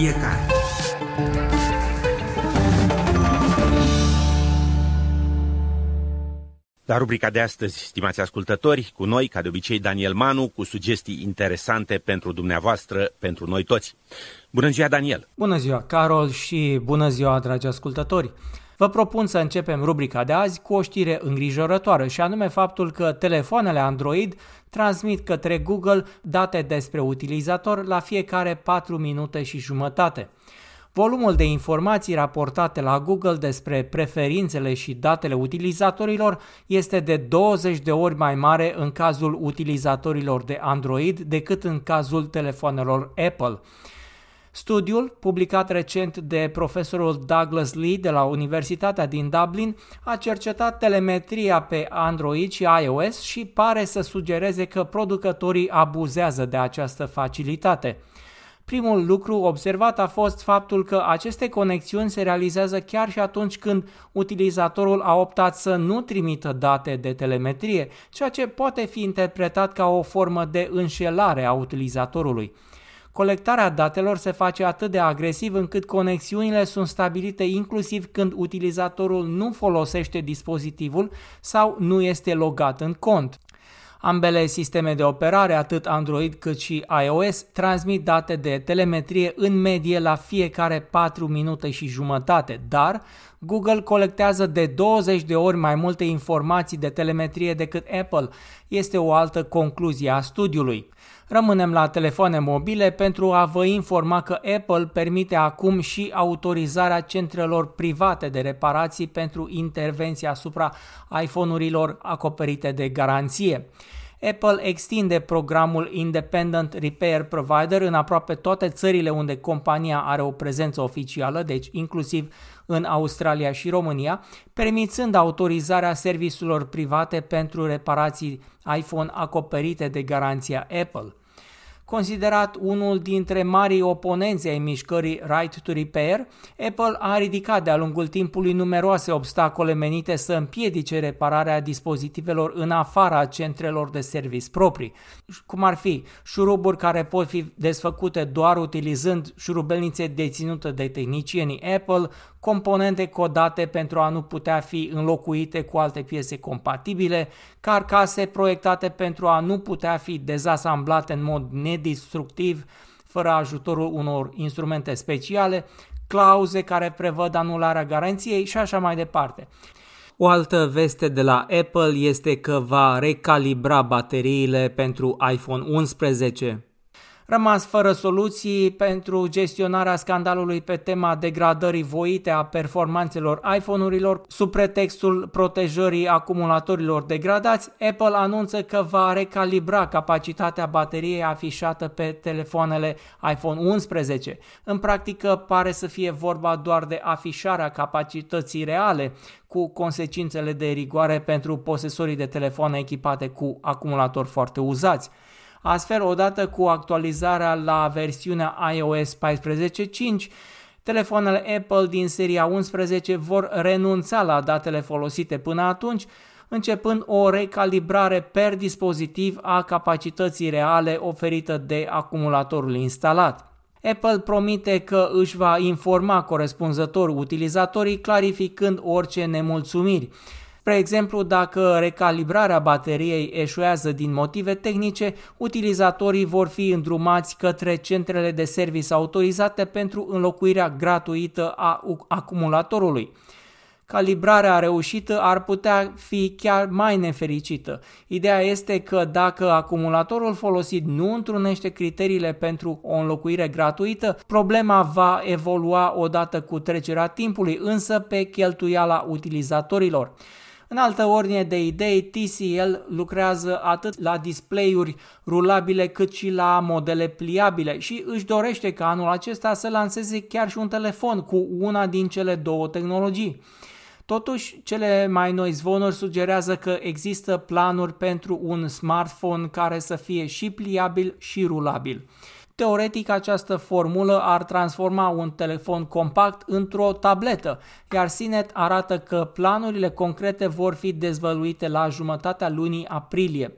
fiecare. La rubrica de astăzi, stimați ascultători, cu noi, ca de obicei, Daniel Manu, cu sugestii interesante pentru dumneavoastră, pentru noi toți. Bună ziua, Daniel! Bună ziua, Carol, și bună ziua, dragi ascultători! Vă propun să începem rubrica de azi cu o știre îngrijorătoare și anume faptul că telefoanele Android transmit către Google date despre utilizator la fiecare 4 minute și jumătate. Volumul de informații raportate la Google despre preferințele și datele utilizatorilor este de 20 de ori mai mare în cazul utilizatorilor de Android decât în cazul telefonelor Apple. Studiul, publicat recent de profesorul Douglas Lee de la Universitatea din Dublin, a cercetat telemetria pe Android și iOS și pare să sugereze că producătorii abuzează de această facilitate. Primul lucru observat a fost faptul că aceste conexiuni se realizează chiar și atunci când utilizatorul a optat să nu trimită date de telemetrie, ceea ce poate fi interpretat ca o formă de înșelare a utilizatorului. Colectarea datelor se face atât de agresiv încât conexiunile sunt stabilite inclusiv când utilizatorul nu folosește dispozitivul sau nu este logat în cont. Ambele sisteme de operare, atât Android cât și iOS, transmit date de telemetrie în medie la fiecare 4 minute și jumătate, dar Google colectează de 20 de ori mai multe informații de telemetrie decât Apple. Este o altă concluzie a studiului. Rămânem la telefoane mobile pentru a vă informa că Apple permite acum și autorizarea centrelor private de reparații pentru intervenție asupra iPhone-urilor acoperite de garanție. Apple extinde programul Independent Repair Provider în aproape toate țările unde compania are o prezență oficială, deci inclusiv în Australia și România, permițând autorizarea serviciilor private pentru reparații iPhone acoperite de garanția Apple. Considerat unul dintre marii oponenți ai mișcării Right to Repair, Apple a ridicat de-a lungul timpului numeroase obstacole menite să împiedice repararea dispozitivelor în afara centrelor de service proprii, cum ar fi șuruburi care pot fi desfăcute doar utilizând șurubelnițe deținute de tehnicienii Apple, componente codate pentru a nu putea fi înlocuite cu alte piese compatibile, carcase proiectate pentru a nu putea fi dezasamblate în mod nedistructiv fără ajutorul unor instrumente speciale, clauze care prevăd anularea garanției și așa mai departe. O altă veste de la Apple este că va recalibra bateriile pentru iPhone 11 rămas fără soluții pentru gestionarea scandalului pe tema degradării voite a performanțelor iPhone-urilor sub pretextul protejării acumulatorilor degradați, Apple anunță că va recalibra capacitatea bateriei afișată pe telefoanele iPhone 11. În practică pare să fie vorba doar de afișarea capacității reale, cu consecințele de rigoare pentru posesorii de telefoane echipate cu acumulatori foarte uzați. Astfel, odată cu actualizarea la versiunea iOS 14.5, telefoanele Apple din seria 11 vor renunța la datele folosite până atunci, începând o recalibrare per dispozitiv a capacității reale oferită de acumulatorul instalat. Apple promite că își va informa corespunzător utilizatorii clarificând orice nemulțumiri. Spre exemplu, dacă recalibrarea bateriei eșuează din motive tehnice, utilizatorii vor fi îndrumați către centrele de service autorizate pentru înlocuirea gratuită a acumulatorului. Calibrarea reușită ar putea fi chiar mai nefericită. Ideea este că dacă acumulatorul folosit nu întrunește criteriile pentru o înlocuire gratuită, problema va evolua odată cu trecerea timpului, însă pe cheltuiala utilizatorilor. În altă ordine de idei, TCL lucrează atât la display-uri rulabile cât și la modele pliabile și își dorește ca anul acesta să lanseze chiar și un telefon cu una din cele două tehnologii. Totuși, cele mai noi zvonuri sugerează că există planuri pentru un smartphone care să fie și pliabil și rulabil. Teoretic, această formulă ar transforma un telefon compact într-o tabletă, iar Sinet arată că planurile concrete vor fi dezvăluite la jumătatea lunii aprilie.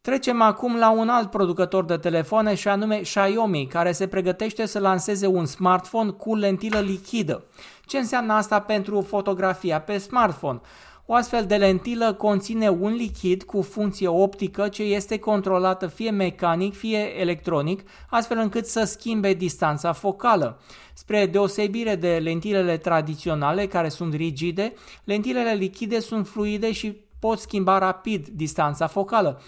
Trecem acum la un alt producător de telefoane și anume Xiaomi, care se pregătește să lanseze un smartphone cu lentilă lichidă. Ce înseamnă asta pentru fotografia pe smartphone? O astfel de lentilă conține un lichid cu funcție optică ce este controlată fie mecanic, fie electronic, astfel încât să schimbe distanța focală. Spre deosebire de lentilele tradiționale care sunt rigide, lentilele lichide sunt fluide și pot schimba rapid distanța focală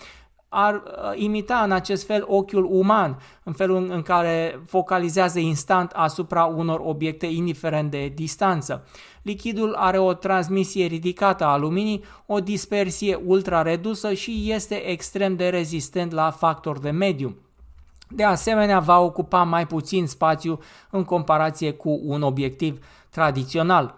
ar uh, imita în acest fel ochiul uman, în felul în care focalizează instant asupra unor obiecte indiferent de distanță. Lichidul are o transmisie ridicată a luminii, o dispersie ultra redusă și este extrem de rezistent la factor de mediu. De asemenea, va ocupa mai puțin spațiu în comparație cu un obiectiv tradițional.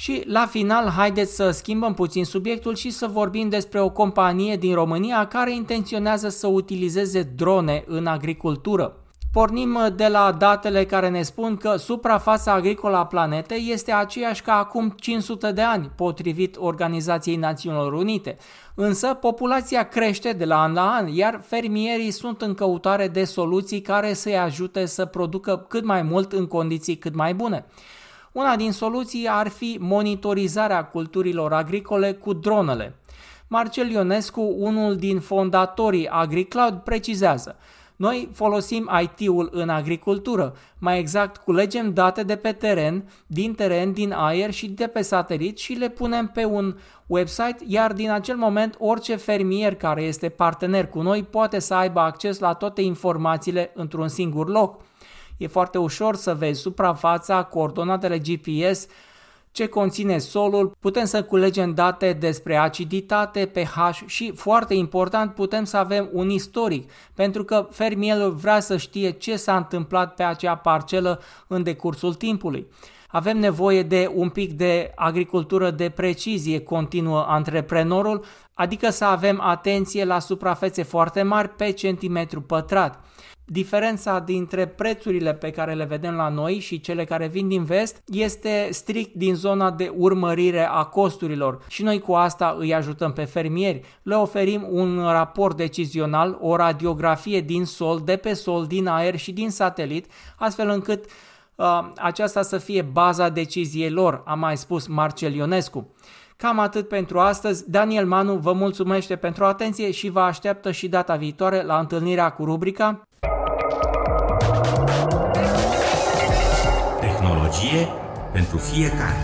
Și la final, haideți să schimbăm puțin subiectul și să vorbim despre o companie din România care intenționează să utilizeze drone în agricultură. Pornim de la datele care ne spun că suprafața agricolă a planetei este aceeași ca acum 500 de ani, potrivit Organizației Națiunilor Unite. Însă populația crește de la an la an, iar fermierii sunt în căutare de soluții care să-i ajute să producă cât mai mult în condiții cât mai bune. Una din soluții ar fi monitorizarea culturilor agricole cu dronele. Marcel Ionescu, unul din fondatorii AgriCloud, precizează noi folosim IT-ul în agricultură, mai exact culegem date de pe teren, din teren, din aer și de pe satelit și le punem pe un website, iar din acel moment orice fermier care este partener cu noi poate să aibă acces la toate informațiile într-un singur loc. E foarte ușor să vezi suprafața, coordonatele GPS, ce conține solul, putem să culegem date despre aciditate, pH și, foarte important, putem să avem un istoric, pentru că fermierul vrea să știe ce s-a întâmplat pe acea parcelă în decursul timpului. Avem nevoie de un pic de agricultură de precizie, continuă antreprenorul, adică să avem atenție la suprafețe foarte mari pe centimetru pătrat. Diferența dintre prețurile pe care le vedem la noi și cele care vin din vest este strict din zona de urmărire a costurilor și noi cu asta îi ajutăm pe fermieri. Le oferim un raport decizional, o radiografie din sol, de pe sol, din aer și din satelit, astfel încât uh, aceasta să fie baza deciziei lor, a mai spus Marcel Ionescu. Cam atât pentru astăzi. Daniel Manu vă mulțumește pentru atenție și vă așteaptă și data viitoare la întâlnirea cu rubrica Tehnologie pentru fiecare.